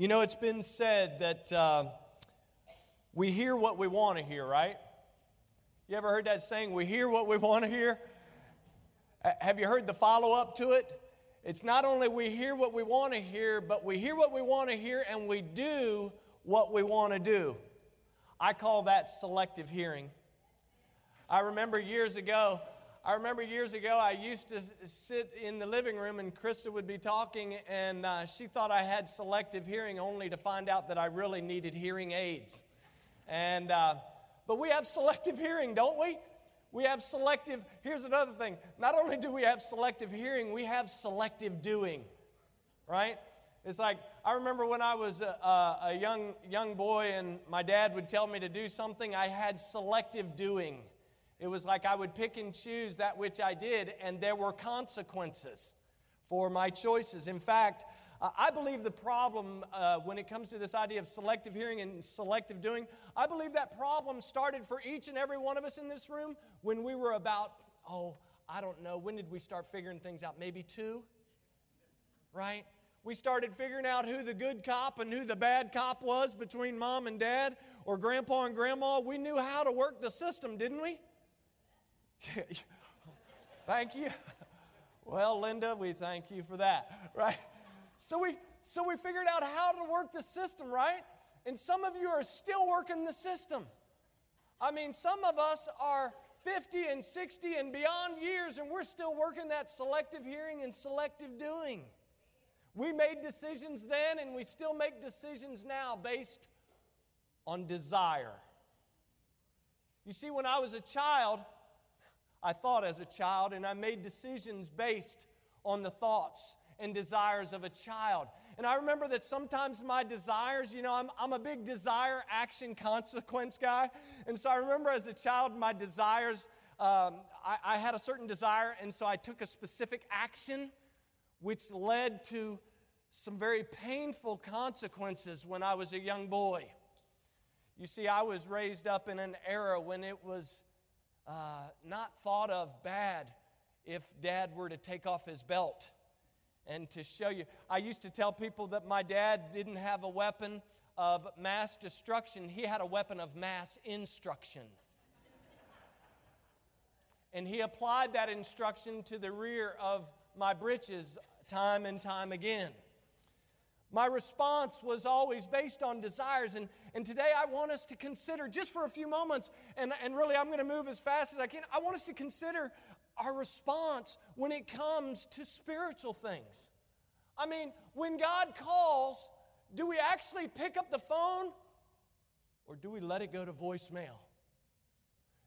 You know, it's been said that uh, we hear what we want to hear, right? You ever heard that saying, we hear what we want to hear? Have you heard the follow up to it? It's not only we hear what we want to hear, but we hear what we want to hear and we do what we want to do. I call that selective hearing. I remember years ago, I remember years ago, I used to sit in the living room and Krista would be talking, and uh, she thought I had selective hearing only to find out that I really needed hearing aids. And, uh, but we have selective hearing, don't we? We have selective, here's another thing. Not only do we have selective hearing, we have selective doing, right? It's like, I remember when I was a, a, young, young boy and my dad would tell me to do something, I had selective doing. It was like I would pick and choose that which I did, and there were consequences for my choices. In fact, I believe the problem uh, when it comes to this idea of selective hearing and selective doing, I believe that problem started for each and every one of us in this room when we were about, oh, I don't know, when did we start figuring things out? Maybe two? Right? We started figuring out who the good cop and who the bad cop was between mom and dad or grandpa and grandma. We knew how to work the system, didn't we? thank you. Well, Linda, we thank you for that, right? So we so we figured out how to work the system, right? And some of you are still working the system. I mean, some of us are 50 and 60 and beyond years, and we're still working that selective hearing and selective doing. We made decisions then, and we still make decisions now based on desire. You see, when I was a child, I thought as a child, and I made decisions based on the thoughts and desires of a child. And I remember that sometimes my desires, you know, I'm, I'm a big desire, action, consequence guy. And so I remember as a child, my desires, um, I, I had a certain desire, and so I took a specific action, which led to some very painful consequences when I was a young boy. You see, I was raised up in an era when it was uh, not thought of bad if dad were to take off his belt and to show you. I used to tell people that my dad didn't have a weapon of mass destruction, he had a weapon of mass instruction. and he applied that instruction to the rear of my breeches time and time again. My response was always based on desires. And, and today I want us to consider, just for a few moments, and, and really I'm going to move as fast as I can. I want us to consider our response when it comes to spiritual things. I mean, when God calls, do we actually pick up the phone or do we let it go to voicemail?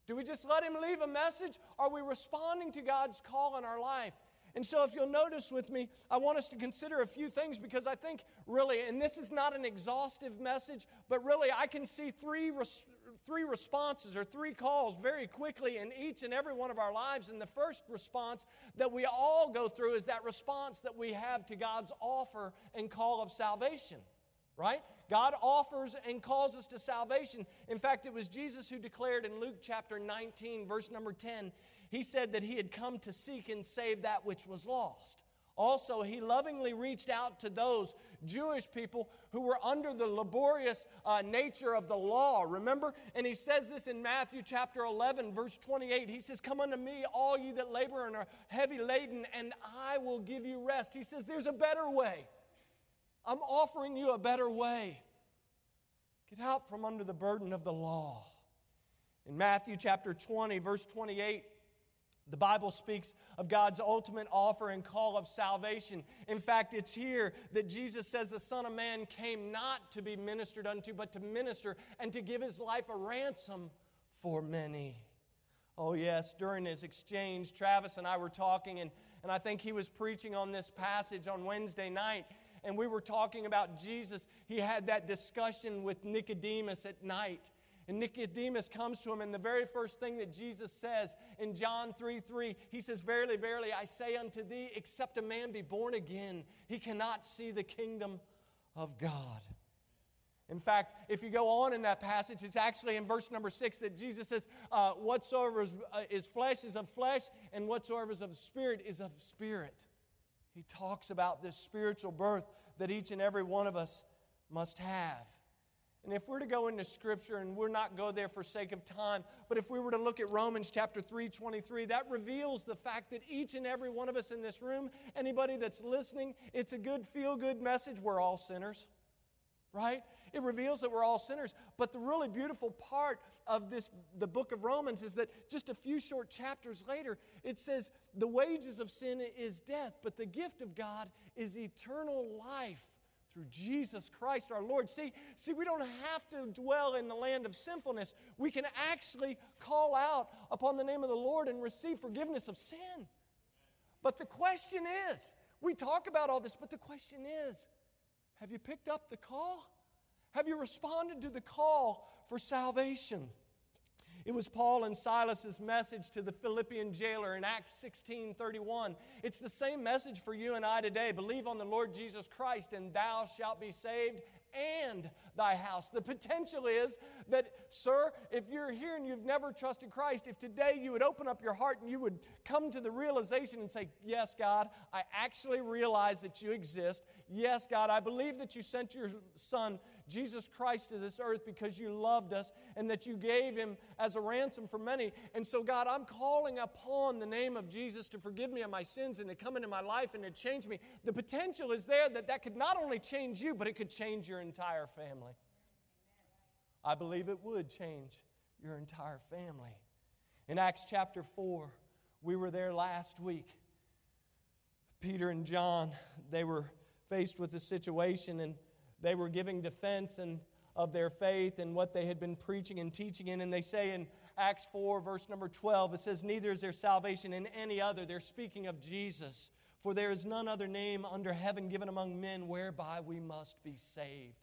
Do we just let Him leave a message? Are we responding to God's call in our life? And so, if you'll notice with me, I want us to consider a few things because I think really, and this is not an exhaustive message, but really I can see three, res- three responses or three calls very quickly in each and every one of our lives. And the first response that we all go through is that response that we have to God's offer and call of salvation, right? God offers and calls us to salvation. In fact, it was Jesus who declared in Luke chapter 19, verse number 10, he said that he had come to seek and save that which was lost. Also, he lovingly reached out to those Jewish people who were under the laborious uh, nature of the law. Remember? And he says this in Matthew chapter 11, verse 28. He says, Come unto me, all ye that labor and are heavy laden, and I will give you rest. He says, There's a better way. I'm offering you a better way. Get out from under the burden of the law. In Matthew chapter 20, verse 28, the Bible speaks of God's ultimate offer and call of salvation. In fact, it's here that Jesus says the Son of Man came not to be ministered unto, but to minister and to give his life a ransom for many. Oh, yes, during his exchange, Travis and I were talking, and, and I think he was preaching on this passage on Wednesday night. And we were talking about Jesus. He had that discussion with Nicodemus at night. And Nicodemus comes to him, and the very first thing that Jesus says in John 3 3, he says, Verily, verily, I say unto thee, except a man be born again, he cannot see the kingdom of God. In fact, if you go on in that passage, it's actually in verse number six that Jesus says, uh, Whatsoever is, uh, is flesh is of flesh, and whatsoever is of spirit is of spirit. He talks about this spiritual birth that each and every one of us must have. And if we're to go into scripture and we're not go there for sake of time, but if we were to look at Romans chapter 3 23, that reveals the fact that each and every one of us in this room, anybody that's listening, it's a good feel good message. We're all sinners. Right? It reveals that we're all sinners. But the really beautiful part of this the book of Romans is that just a few short chapters later, it says the wages of sin is death, but the gift of God is eternal life through Jesus Christ our Lord. See, see, we don't have to dwell in the land of sinfulness. We can actually call out upon the name of the Lord and receive forgiveness of sin. But the question is, we talk about all this, but the question is, have you picked up the call? Have you responded to the call for salvation? It was Paul and Silas's message to the Philippian jailer in Acts 16 31. It's the same message for you and I today. Believe on the Lord Jesus Christ, and thou shalt be saved and thy house. The potential is that, sir, if you're here and you've never trusted Christ, if today you would open up your heart and you would come to the realization and say, Yes, God, I actually realize that you exist. Yes, God, I believe that you sent your son Jesus Christ to this earth because you loved us and that you gave him as a ransom for many. And so, God, I'm calling upon the name of Jesus to forgive me of my sins and to come into my life and to change me. The potential is there that that could not only change you, but it could change your entire family. I believe it would change your entire family. In Acts chapter 4, we were there last week. Peter and John, they were faced with a situation and they were giving defense and of their faith and what they had been preaching and teaching in. And they say in Acts 4, verse number 12, it says, Neither is there salvation in any other. They're speaking of Jesus. For there is none other name under heaven given among men whereby we must be saved.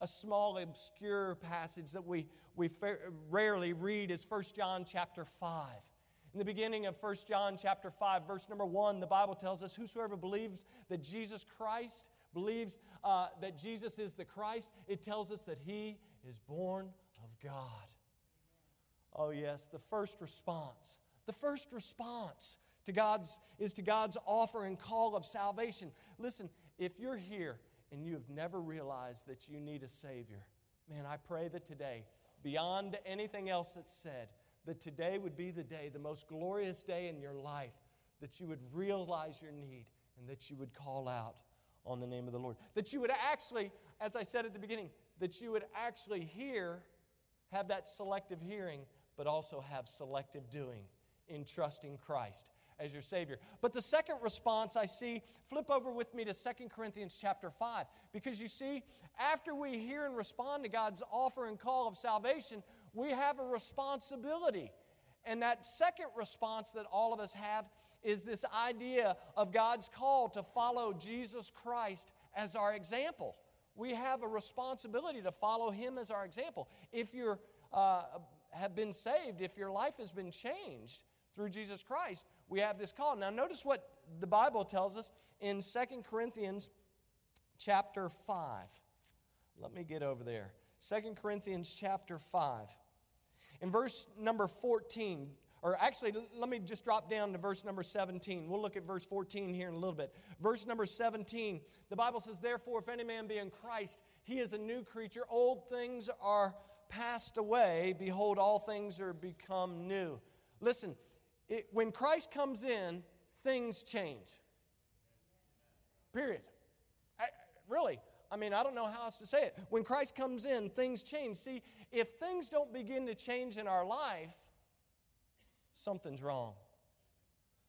A small, obscure passage that we, we rarely read is 1 John chapter 5. In the beginning of 1 John chapter 5, verse number 1, the Bible tells us, Whosoever believes that Jesus Christ believes uh, that Jesus is the Christ, it tells us that he is born of God. Oh, yes, the first response. The first response to God's is to God's offer and call of salvation. Listen, if you're here and you have never realized that you need a Savior, man, I pray that today, beyond anything else that's said, that today would be the day, the most glorious day in your life, that you would realize your need and that you would call out on the name of the Lord. That you would actually, as I said at the beginning, that you would actually hear, have that selective hearing, but also have selective doing in trusting Christ as your Savior. But the second response I see, flip over with me to Second Corinthians chapter 5. Because you see, after we hear and respond to God's offer and call of salvation, we have a responsibility. And that second response that all of us have is this idea of God's call to follow Jesus Christ as our example. We have a responsibility to follow Him as our example. If you uh, have been saved, if your life has been changed through Jesus Christ, we have this call. Now, notice what the Bible tells us in Second Corinthians chapter 5. Let me get over there. Second Corinthians chapter 5. In verse number 14, or actually, let me just drop down to verse number 17. We'll look at verse 14 here in a little bit. Verse number 17, the Bible says, Therefore, if any man be in Christ, he is a new creature. Old things are passed away. Behold, all things are become new. Listen, it, when Christ comes in, things change. Period. I, really. I mean, I don't know how else to say it. When Christ comes in, things change. See, if things don't begin to change in our life, something's wrong.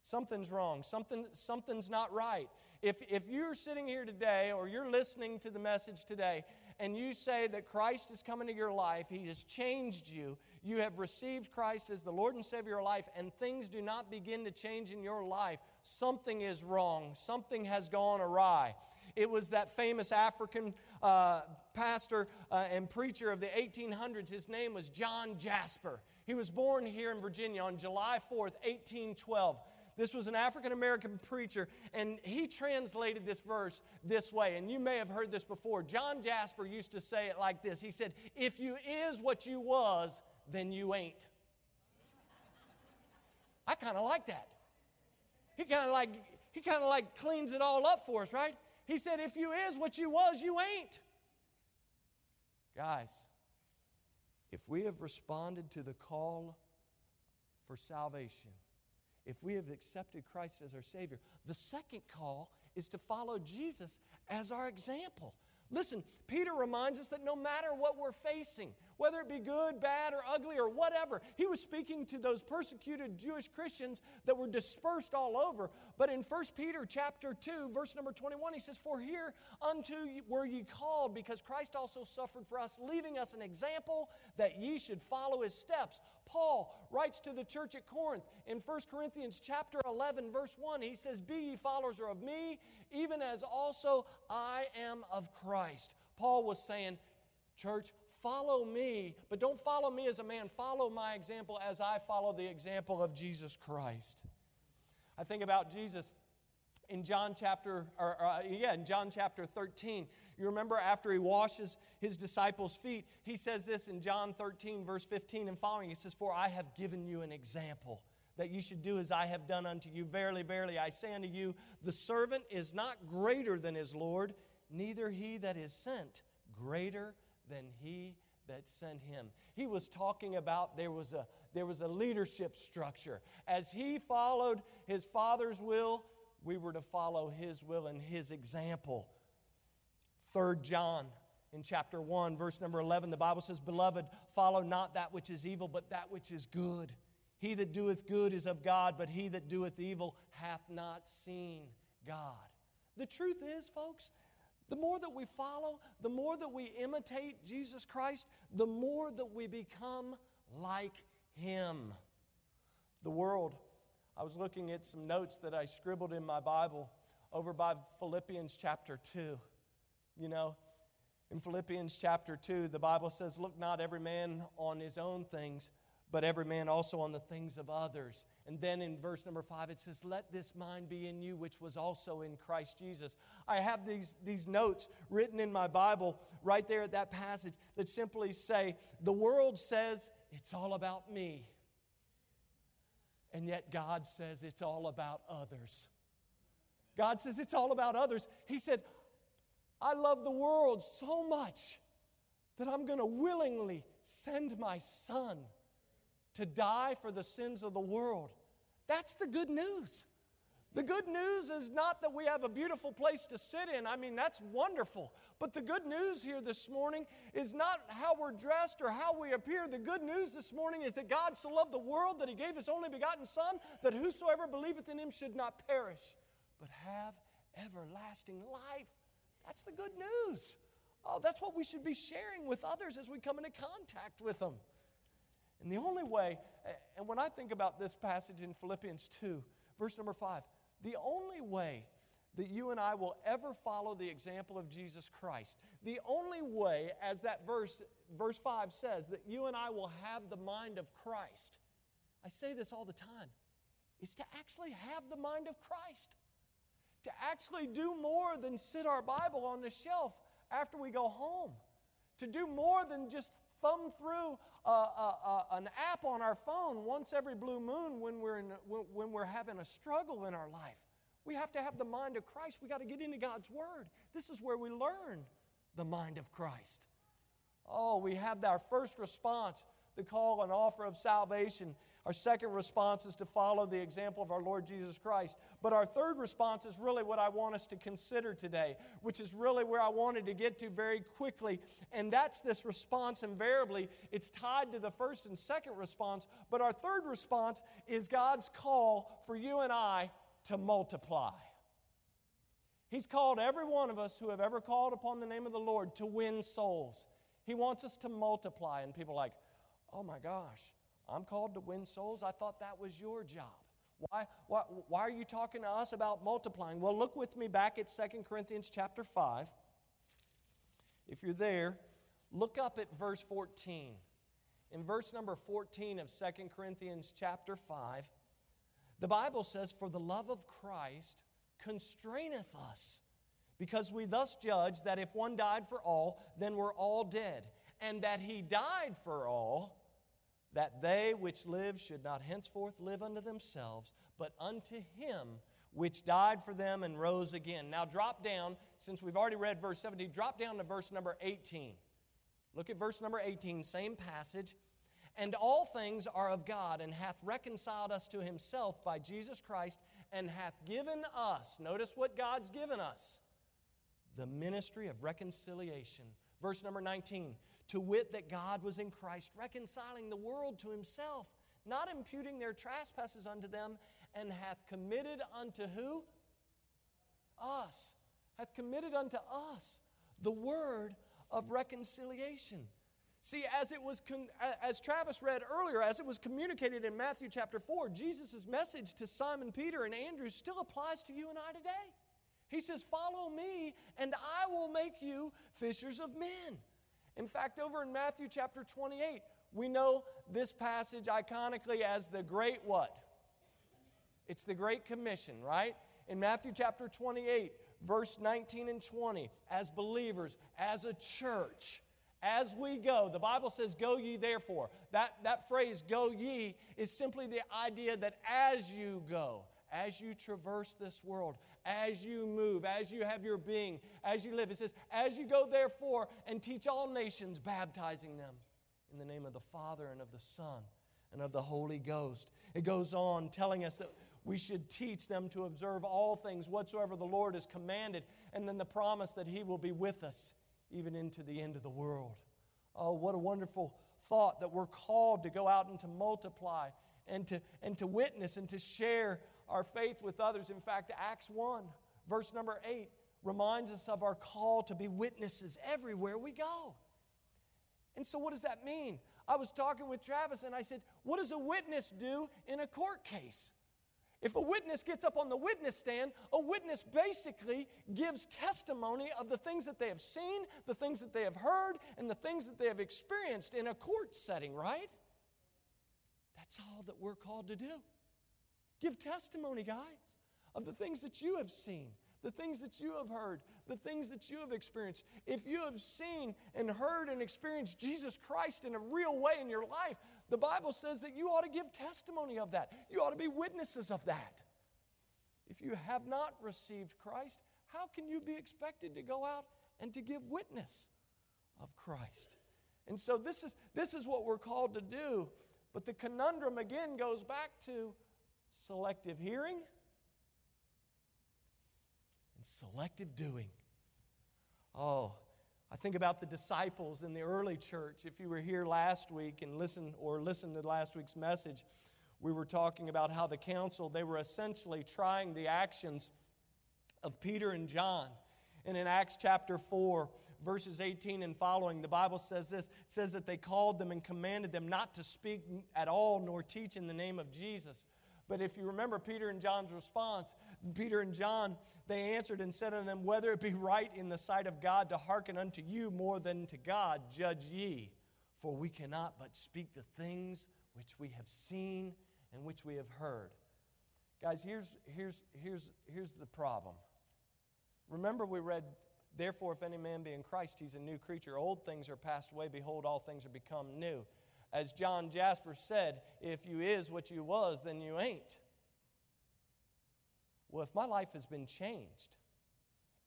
Something's wrong. Something, something's not right. If, if you're sitting here today or you're listening to the message today and you say that Christ is coming to your life, He has changed you, you have received Christ as the Lord and Savior of your life, and things do not begin to change in your life, something is wrong. Something has gone awry. It was that famous African uh, pastor uh, and preacher of the 1800s. His name was John Jasper. He was born here in Virginia on July 4th, 1812. This was an African American preacher, and he translated this verse this way. And you may have heard this before. John Jasper used to say it like this He said, If you is what you was, then you ain't. I kind of like that. He kind of like he kind of like cleans it all up for us, right? He said, If you is what you was, you ain't. Guys, if we have responded to the call for salvation, if we have accepted Christ as our Savior, the second call is to follow Jesus as our example. Listen, Peter reminds us that no matter what we're facing, whether it be good, bad, or ugly, or whatever, he was speaking to those persecuted Jewish Christians that were dispersed all over. But in 1 Peter chapter 2, verse number 21, he says, For here unto were ye called, because Christ also suffered for us, leaving us an example that ye should follow his steps. Paul writes to the church at Corinth in 1 Corinthians chapter 11, verse 1, he says, Be ye followers of me, even as also I am of Christ. Paul was saying, Church, follow me, but don't follow me as a man. Follow my example as I follow the example of Jesus Christ. I think about Jesus in John chapter, or, uh, yeah, in John chapter 13. You remember after he washes his disciples' feet, he says this in John 13, verse 15 and following. He says, For I have given you an example that you should do as I have done unto you. Verily, verily, I say unto you, the servant is not greater than his Lord, neither he that is sent greater than he that sent him. He was talking about there was a there was a leadership structure. As he followed his father's will, we were to follow his will and his example. Third John in chapter 1 verse number 11 the Bible says, "Beloved, follow not that which is evil, but that which is good." He that doeth good is of God, but he that doeth evil hath not seen God. The truth is, folks, the more that we follow, the more that we imitate Jesus Christ, the more that we become like Him. The world, I was looking at some notes that I scribbled in my Bible over by Philippians chapter 2. You know, in Philippians chapter 2, the Bible says, Look not every man on his own things but every man also on the things of others. And then in verse number five, it says, Let this mind be in you, which was also in Christ Jesus. I have these, these notes written in my Bible right there at that passage that simply say, The world says it's all about me. And yet God says it's all about others. God says it's all about others. He said, I love the world so much that I'm going to willingly send my son to die for the sins of the world. That's the good news. The good news is not that we have a beautiful place to sit in. I mean, that's wonderful. But the good news here this morning is not how we're dressed or how we appear. The good news this morning is that God so loved the world that he gave his only begotten Son, that whosoever believeth in him should not perish, but have everlasting life. That's the good news. Oh, that's what we should be sharing with others as we come into contact with them. And the only way, and when I think about this passage in Philippians 2, verse number 5, the only way that you and I will ever follow the example of Jesus Christ, the only way, as that verse, verse 5 says, that you and I will have the mind of Christ, I say this all the time, is to actually have the mind of Christ. To actually do more than sit our Bible on the shelf after we go home. To do more than just thumb through uh, uh, uh, an app on our phone once every blue moon when we're, in, when, when we're having a struggle in our life. We have to have the mind of Christ. We got to get into God's Word. This is where we learn the mind of Christ. Oh, we have our first response, the call and offer of salvation our second response is to follow the example of our Lord Jesus Christ. But our third response is really what I want us to consider today, which is really where I wanted to get to very quickly. And that's this response invariably. It's tied to the first and second response. But our third response is God's call for you and I to multiply. He's called every one of us who have ever called upon the name of the Lord to win souls. He wants us to multiply. And people like, oh my gosh, I'm called to win souls. I thought that was your job. Why, why, why are you talking to us about multiplying? Well, look with me back at 2 Corinthians chapter 5. If you're there, look up at verse 14. In verse number 14 of 2 Corinthians chapter 5, the Bible says, For the love of Christ constraineth us, because we thus judge that if one died for all, then we're all dead, and that he died for all that they which live should not henceforth live unto themselves, but unto him which died for them and rose again. Now drop down, since we've already read verse 17, drop down to verse number 18. Look at verse number 18, same passage. And all things are of God, and hath reconciled us to himself by Jesus Christ, and hath given us, notice what God's given us, the ministry of reconciliation. Verse number 19, to wit, that God was in Christ, reconciling the world to himself, not imputing their trespasses unto them, and hath committed unto who? Us. Hath committed unto us the word of reconciliation. See, as it was con- as Travis read earlier, as it was communicated in Matthew chapter 4, Jesus' message to Simon Peter and Andrew still applies to you and I today. He says, Follow me, and I will make you fishers of men. In fact, over in Matthew chapter 28, we know this passage iconically as the great what? It's the Great Commission, right? In Matthew chapter 28, verse 19 and 20, as believers, as a church, as we go, the Bible says, Go ye therefore. That, that phrase, go ye, is simply the idea that as you go, as you traverse this world, as you move, as you have your being, as you live, it says, As you go therefore and teach all nations, baptizing them in the name of the Father and of the Son and of the Holy Ghost. It goes on telling us that we should teach them to observe all things whatsoever the Lord has commanded, and then the promise that He will be with us even into the end of the world. Oh, what a wonderful thought that we're called to go out and to multiply and to, and to witness and to share our faith with others. In fact, Acts 1, verse number 8, reminds us of our call to be witnesses everywhere we go. And so, what does that mean? I was talking with Travis and I said, What does a witness do in a court case? If a witness gets up on the witness stand, a witness basically gives testimony of the things that they have seen, the things that they have heard, and the things that they have experienced in a court setting, right? That's all that we're called to do. Give testimony, guys, of the things that you have seen, the things that you have heard, the things that you have experienced. If you have seen and heard and experienced Jesus Christ in a real way in your life, the Bible says that you ought to give testimony of that. You ought to be witnesses of that. If you have not received Christ, how can you be expected to go out and to give witness of Christ? And so this is, this is what we're called to do. But the conundrum again goes back to selective hearing and selective doing. Oh, I think about the disciples in the early church. If you were here last week and listen or listened to last week's message, we were talking about how the council, they were essentially trying the actions of Peter and John. And in Acts chapter 4, verses 18 and following, the Bible says this says that they called them and commanded them not to speak at all nor teach in the name of Jesus. But if you remember Peter and John's response, Peter and John, they answered and said unto them, Whether it be right in the sight of God to hearken unto you more than to God, judge ye. For we cannot but speak the things which we have seen and which we have heard. Guys, here's, here's, here's, here's the problem. Remember, we read, Therefore, if any man be in Christ, he's a new creature. Old things are passed away. Behold, all things are become new. As John Jasper said, if you is what you was, then you ain't. Well, if my life has been changed,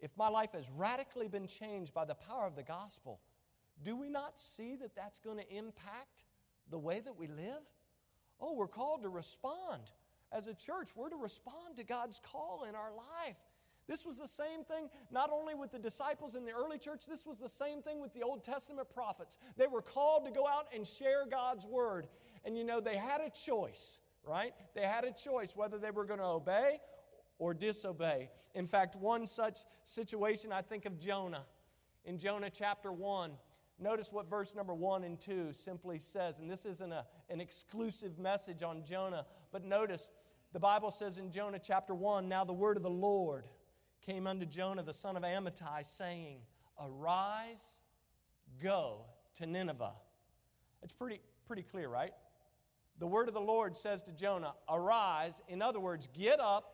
if my life has radically been changed by the power of the gospel, do we not see that that's going to impact the way that we live? Oh, we're called to respond. As a church, we're to respond to God's call in our life. This was the same thing not only with the disciples in the early church, this was the same thing with the Old Testament prophets. They were called to go out and share God's word. And you know, they had a choice, right? They had a choice whether they were going to obey or disobey. In fact, one such situation, I think of Jonah. In Jonah chapter 1, notice what verse number 1 and 2 simply says. And this isn't a, an exclusive message on Jonah, but notice the Bible says in Jonah chapter 1 Now the word of the Lord came unto Jonah the son of Amittai, saying, Arise, go to Nineveh. It's pretty, pretty clear, right? The word of the Lord says to Jonah, Arise. In other words, get up.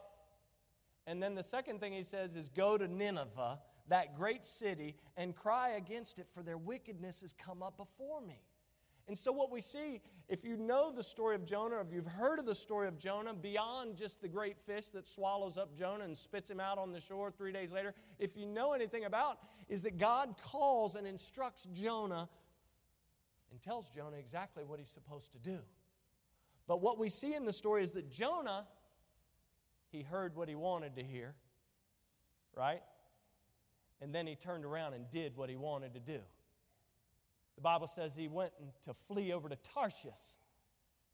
And then the second thing he says is, Go to Nineveh, that great city, and cry against it, for their wickedness has come up before me. And so, what we see, if you know the story of Jonah, if you've heard of the story of Jonah, beyond just the great fish that swallows up Jonah and spits him out on the shore three days later, if you know anything about, is that God calls and instructs Jonah and tells Jonah exactly what he's supposed to do. But what we see in the story is that Jonah, he heard what he wanted to hear, right? And then he turned around and did what he wanted to do. The Bible says he went to flee over to Tarshish.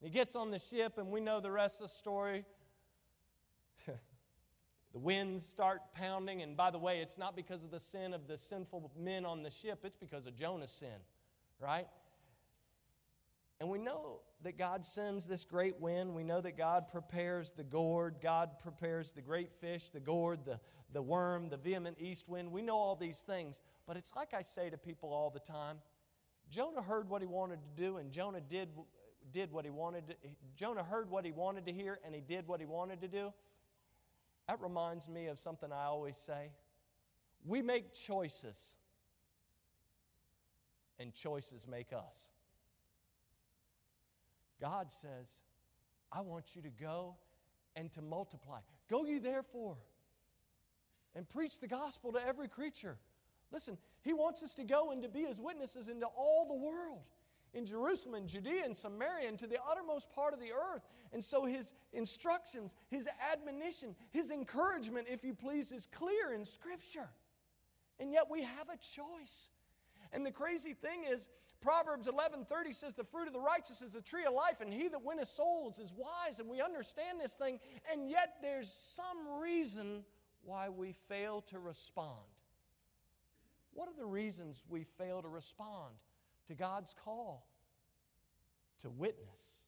He gets on the ship, and we know the rest of the story. the winds start pounding, and by the way, it's not because of the sin of the sinful men on the ship, it's because of Jonah's sin, right? And we know that God sends this great wind. We know that God prepares the gourd, God prepares the great fish, the gourd, the, the worm, the vehement east wind. We know all these things. But it's like I say to people all the time Jonah heard what he wanted to do, and Jonah did, did what he wanted to, Jonah heard what he wanted to hear, and he did what he wanted to do. That reminds me of something I always say. We make choices, and choices make us. God says, I want you to go and to multiply. Go ye therefore and preach the gospel to every creature. Listen, He wants us to go and to be His witnesses into all the world, in Jerusalem and Judea and Samaria and to the uttermost part of the earth. And so His instructions, His admonition, His encouragement, if you please, is clear in Scripture. And yet we have a choice. And the crazy thing is, Proverbs 11:30 says the fruit of the righteous is a tree of life and he that winneth souls is wise and we understand this thing and yet there's some reason why we fail to respond. What are the reasons we fail to respond to God's call to witness,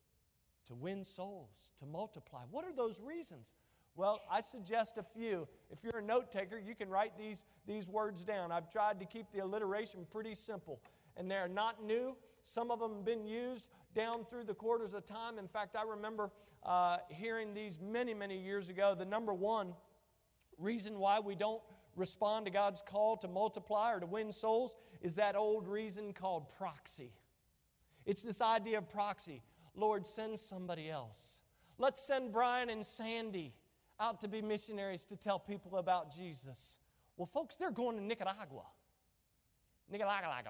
to win souls, to multiply? What are those reasons? Well, I suggest a few. If you're a note taker, you can write these, these words down. I've tried to keep the alliteration pretty simple, and they're not new. Some of them have been used down through the quarters of time. In fact, I remember uh, hearing these many, many years ago. The number one reason why we don't respond to God's call to multiply or to win souls is that old reason called proxy. It's this idea of proxy. Lord, send somebody else. Let's send Brian and Sandy out to be missionaries to tell people about Jesus. Well, folks, they're going to Nicaragua. Nicaragua.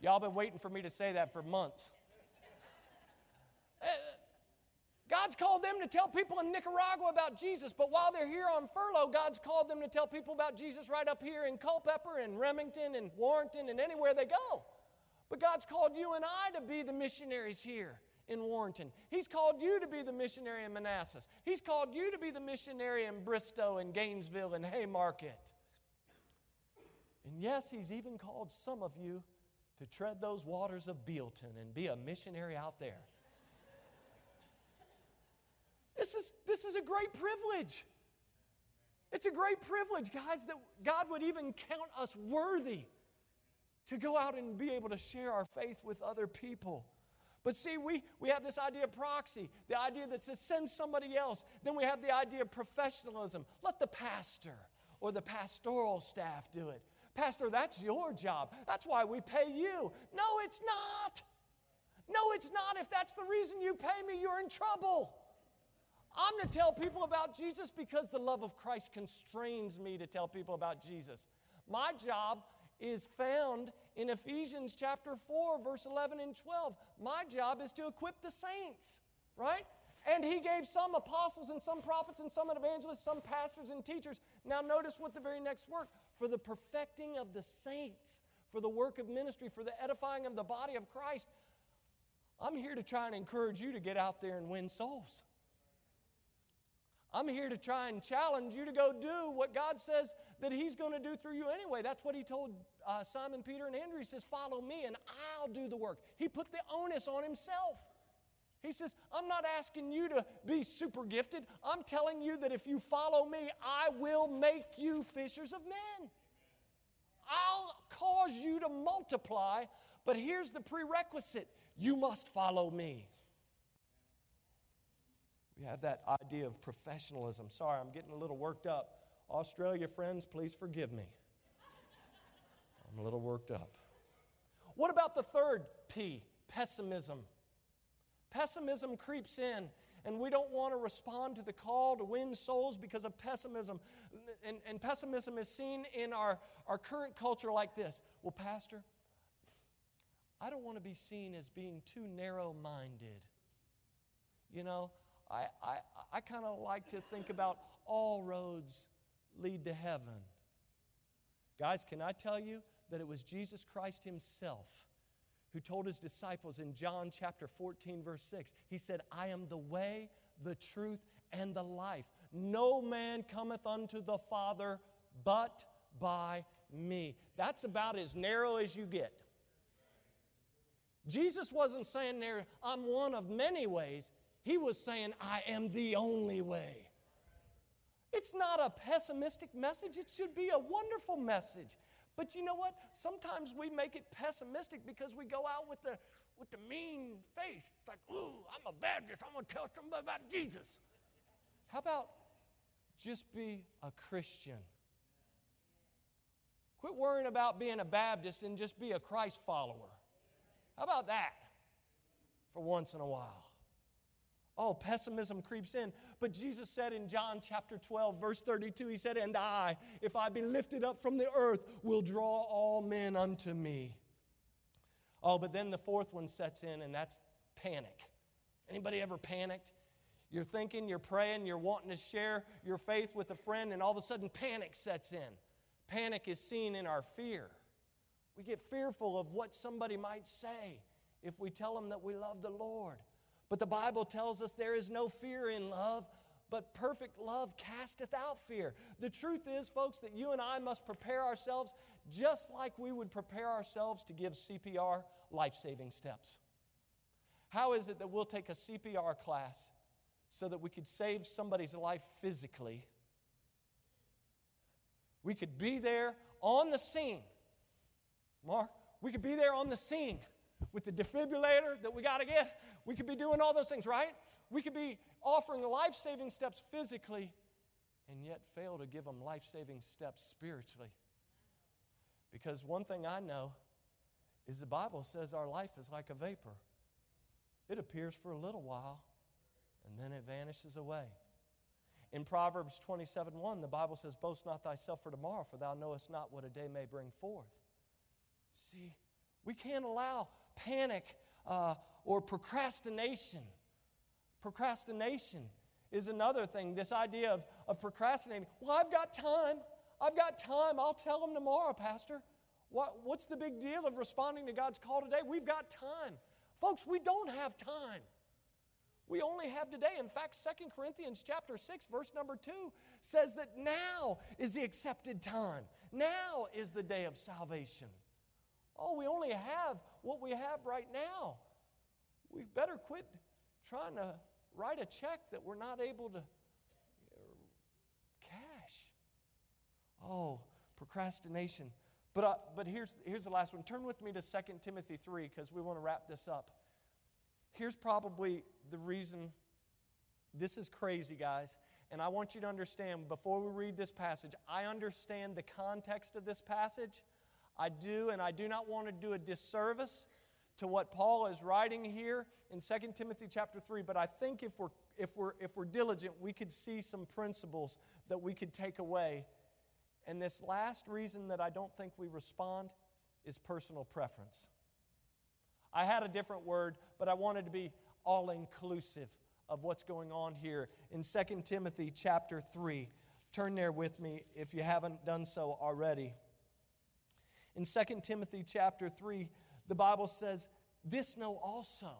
Y'all been waiting for me to say that for months. God's called them to tell people in Nicaragua about Jesus, but while they're here on furlough, God's called them to tell people about Jesus right up here in Culpeper and Remington and Warrenton and anywhere they go. But God's called you and I to be the missionaries here in Warrenton. He's called you to be the missionary in Manassas. He's called you to be the missionary in Bristow and Gainesville and Haymarket. And yes, He's even called some of you to tread those waters of Bealeton and be a missionary out there. This is, this is a great privilege. It's a great privilege, guys, that God would even count us worthy to go out and be able to share our faith with other people. But see, we, we have this idea of proxy, the idea that to send somebody else. Then we have the idea of professionalism. Let the pastor or the pastoral staff do it. Pastor, that's your job. That's why we pay you. No, it's not. No, it's not. If that's the reason you pay me, you're in trouble. I'm to tell people about Jesus because the love of Christ constrains me to tell people about Jesus. My job is found in Ephesians chapter 4, verse 11 and 12. My job is to equip the saints, right? And he gave some apostles and some prophets and some evangelists, some pastors and teachers. Now, notice what the very next word for the perfecting of the saints, for the work of ministry, for the edifying of the body of Christ. I'm here to try and encourage you to get out there and win souls. I'm here to try and challenge you to go do what God says that He's going to do through you anyway. That's what He told uh, Simon Peter and Andrew. He says, Follow me and I'll do the work. He put the onus on Himself. He says, I'm not asking you to be super gifted. I'm telling you that if you follow me, I will make you fishers of men. I'll cause you to multiply, but here's the prerequisite you must follow me. We have that idea of professionalism. Sorry, I'm getting a little worked up. Australia friends, please forgive me. I'm a little worked up. What about the third P, pessimism? Pessimism creeps in, and we don't want to respond to the call to win souls because of pessimism. And, and pessimism is seen in our, our current culture like this Well, Pastor, I don't want to be seen as being too narrow minded. You know, I, I, I kind of like to think about all roads lead to heaven. Guys, can I tell you that it was Jesus Christ Himself who told His disciples in John chapter 14, verse 6, He said, I am the way, the truth, and the life. No man cometh unto the Father but by me. That's about as narrow as you get. Jesus wasn't saying there, I'm one of many ways. He was saying, I am the only way. It's not a pessimistic message, it should be a wonderful message. But you know what? Sometimes we make it pessimistic because we go out with the, with the mean face. It's like, ooh, I'm a Baptist. I'm going to tell somebody about Jesus. How about just be a Christian? Quit worrying about being a Baptist and just be a Christ follower. How about that for once in a while? Oh, pessimism creeps in. But Jesus said in John chapter 12, verse 32, He said, And I, if I be lifted up from the earth, will draw all men unto me. Oh, but then the fourth one sets in, and that's panic. Anybody ever panicked? You're thinking, you're praying, you're wanting to share your faith with a friend, and all of a sudden panic sets in. Panic is seen in our fear. We get fearful of what somebody might say if we tell them that we love the Lord. But the Bible tells us there is no fear in love, but perfect love casteth out fear. The truth is, folks, that you and I must prepare ourselves just like we would prepare ourselves to give CPR life saving steps. How is it that we'll take a CPR class so that we could save somebody's life physically? We could be there on the scene. Mark, we could be there on the scene with the defibrillator that we got to get. We could be doing all those things, right? We could be offering life saving steps physically and yet fail to give them life saving steps spiritually. Because one thing I know is the Bible says our life is like a vapor. It appears for a little while and then it vanishes away. In Proverbs 27 1, the Bible says, Boast not thyself for tomorrow, for thou knowest not what a day may bring forth. See, we can't allow panic uh, or procrastination. Procrastination is another thing. This idea of, of procrastinating. Well, I've got time. I've got time. I'll tell them tomorrow, Pastor. What, what's the big deal of responding to God's call today? We've got time. Folks, we don't have time. We only have today. In fact, Second Corinthians chapter 6 verse number 2 says that now is the accepted time. Now is the day of salvation. Oh, we only have what we have right now. We better quit trying to write a check that we're not able to cash. Oh, procrastination. But, uh, but here's, here's the last one. Turn with me to 2 Timothy 3 because we want to wrap this up. Here's probably the reason this is crazy, guys. And I want you to understand before we read this passage, I understand the context of this passage. I do, and I do not want to do a disservice to what Paul is writing here in 2 Timothy chapter 3, but I think if we're, if we're, if we're diligent, we could see some principles that we could take away. And this last reason that I don't think we respond is personal preference. I had a different word, but I wanted to be all inclusive of what's going on here in 2 Timothy chapter 3. Turn there with me if you haven't done so already. In 2 Timothy chapter 3, the Bible says, This know also,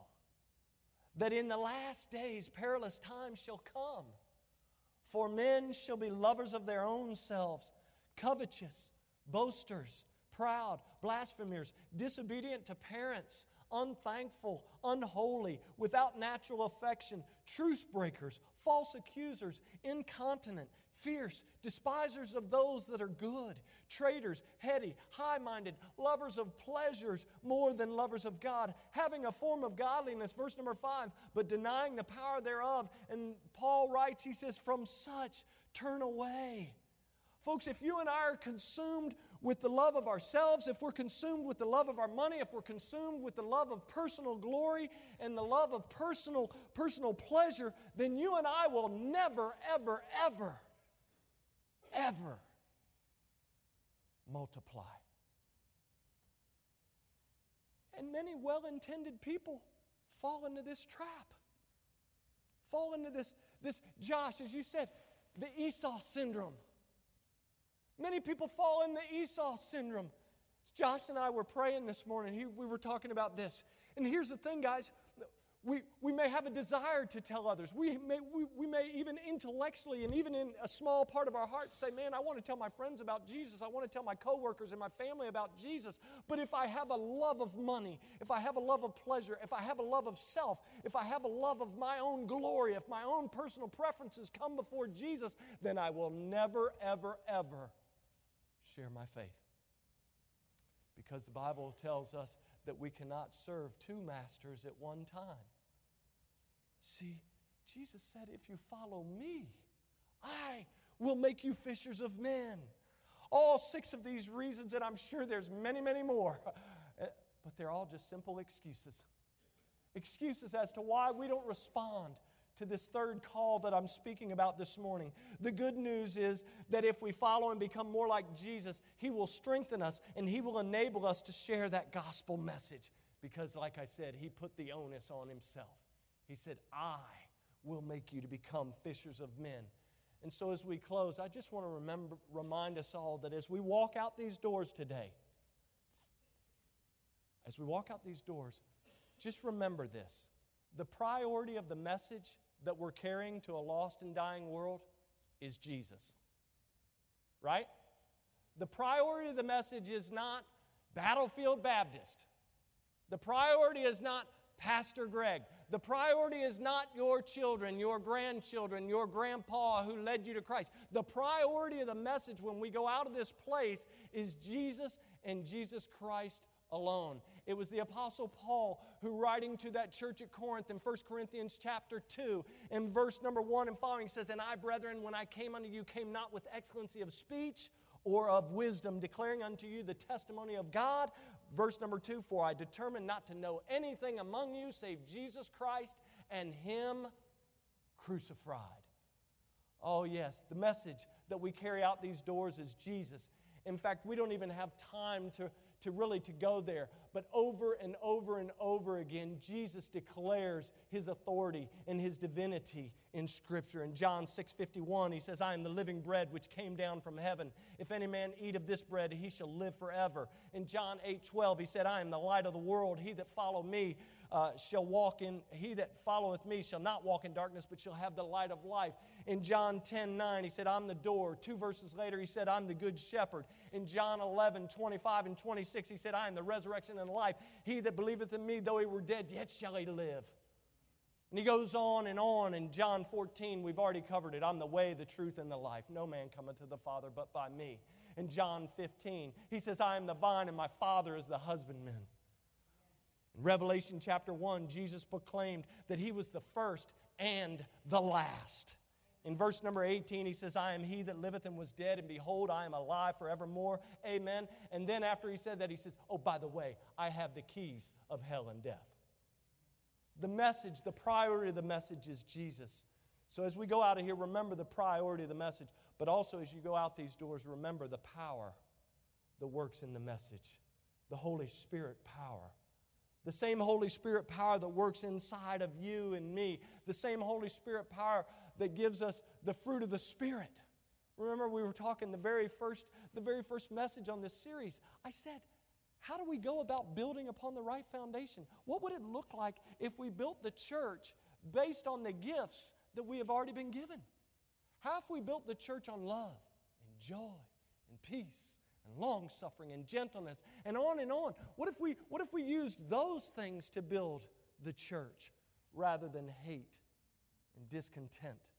that in the last days perilous times shall come. For men shall be lovers of their own selves, covetous, boasters, proud, blasphemers, disobedient to parents unthankful, unholy, without natural affection, truce breakers, false accusers, incontinent, fierce, despisers of those that are good, traitors, heady, high minded, lovers of pleasures more than lovers of God, having a form of godliness, verse number five, but denying the power thereof. And Paul writes, he says, From such turn away. Folks, if you and I are consumed with the love of ourselves, if we're consumed with the love of our money, if we're consumed with the love of personal glory and the love of personal, personal pleasure, then you and I will never, ever, ever, ever multiply. And many well intended people fall into this trap. Fall into this, this, Josh, as you said, the Esau syndrome. Many people fall in the Esau syndrome. Josh and I were praying this morning. He, we were talking about this. And here's the thing, guys we, we may have a desire to tell others. We may, we, we may even intellectually and even in a small part of our heart say, Man, I want to tell my friends about Jesus. I want to tell my coworkers and my family about Jesus. But if I have a love of money, if I have a love of pleasure, if I have a love of self, if I have a love of my own glory, if my own personal preferences come before Jesus, then I will never, ever, ever share my faith. Because the Bible tells us that we cannot serve two masters at one time. See, Jesus said, If you follow me, I will make you fishers of men. All six of these reasons, and I'm sure there's many, many more, but they're all just simple excuses. Excuses as to why we don't respond to this third call that I'm speaking about this morning. The good news is that if we follow and become more like Jesus, He will strengthen us and He will enable us to share that gospel message. Because, like I said, He put the onus on Himself. He said, I will make you to become fishers of men. And so, as we close, I just want to remember, remind us all that as we walk out these doors today, as we walk out these doors, just remember this. The priority of the message that we're carrying to a lost and dying world is Jesus. Right? The priority of the message is not Battlefield Baptist. The priority is not Pastor Greg. The priority is not your children, your grandchildren, your grandpa who led you to Christ. The priority of the message when we go out of this place is Jesus and Jesus Christ alone. It was the apostle Paul who writing to that church at Corinth in 1 Corinthians chapter 2 in verse number 1 and following says, "And I, brethren, when I came unto you came not with excellency of speech or of wisdom, declaring unto you the testimony of God." Verse number 2, "For I determined not to know anything among you save Jesus Christ and him crucified." Oh yes, the message that we carry out these doors is Jesus. In fact, we don't even have time to to really to go there but over and over and over again jesus declares his authority and his divinity in scripture. In john 6.51 he says i am the living bread which came down from heaven. If any man eat of this bread he shall live forever. In john 8.12 he said i am the light of the world. He that follow me uh, shall walk in, he that followeth me shall not walk in darkness, but shall have the light of life. In John 10 9, he said, I'm the door. Two verses later, he said, I'm the good shepherd. In John 11 25 and 26, he said, I am the resurrection and life. He that believeth in me, though he were dead, yet shall he live. And he goes on and on. In John 14, we've already covered it. I'm the way, the truth, and the life. No man cometh to the Father but by me. In John 15, he says, I am the vine, and my Father is the husbandman. In Revelation chapter 1, Jesus proclaimed that he was the first and the last. In verse number 18, he says, I am he that liveth and was dead, and behold, I am alive forevermore. Amen. And then after he said that, he says, Oh, by the way, I have the keys of hell and death. The message, the priority of the message is Jesus. So as we go out of here, remember the priority of the message, but also as you go out these doors, remember the power that works in the message the Holy Spirit power. The same Holy Spirit power that works inside of you and me. The same Holy Spirit power that gives us the fruit of the Spirit. Remember, we were talking the very first, the very first message on this series. I said, how do we go about building upon the right foundation? What would it look like if we built the church based on the gifts that we have already been given? How if we built the church on love and joy and peace and long suffering and gentleness and on and on. What if we what if we used those things to build the church rather than hate and discontent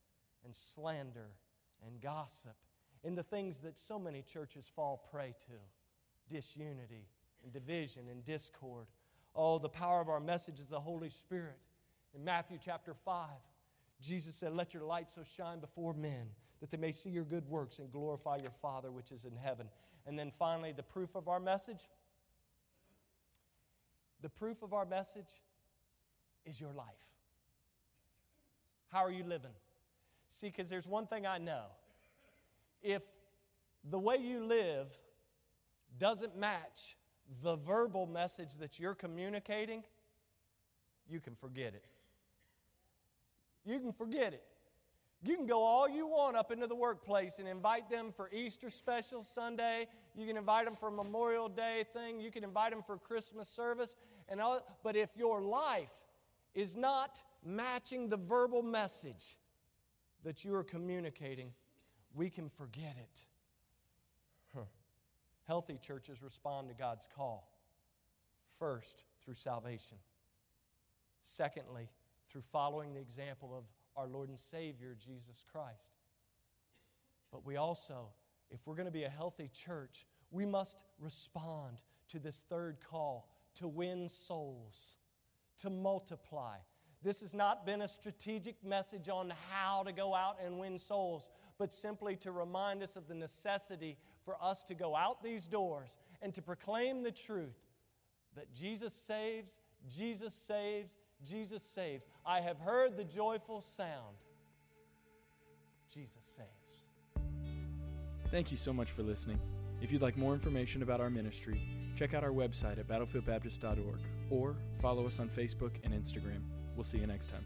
and slander and gossip and the things that so many churches fall prey to disunity and division and discord. Oh, the power of our message is the Holy Spirit. In Matthew chapter 5, Jesus said, Let your light so shine before men that they may see your good works and glorify your Father which is in heaven. And then finally, the proof of our message. The proof of our message is your life. How are you living? See, because there's one thing I know. If the way you live doesn't match the verbal message that you're communicating, you can forget it. You can forget it. You can go all you want up into the workplace and invite them for Easter special Sunday. You can invite them for Memorial Day thing. You can invite them for Christmas service. And all, but if your life is not matching the verbal message that you are communicating, we can forget it. Huh. Healthy churches respond to God's call. First, through salvation. Secondly, through following the example of our Lord and Savior, Jesus Christ. But we also, if we're going to be a healthy church, we must respond to this third call to win souls, to multiply. This has not been a strategic message on how to go out and win souls, but simply to remind us of the necessity for us to go out these doors and to proclaim the truth that Jesus saves, Jesus saves, Jesus saves. I have heard the joyful sound. Jesus saves. Thank you so much for listening. If you'd like more information about our ministry, check out our website at battlefieldbaptist.org or follow us on Facebook and Instagram. We'll see you next time.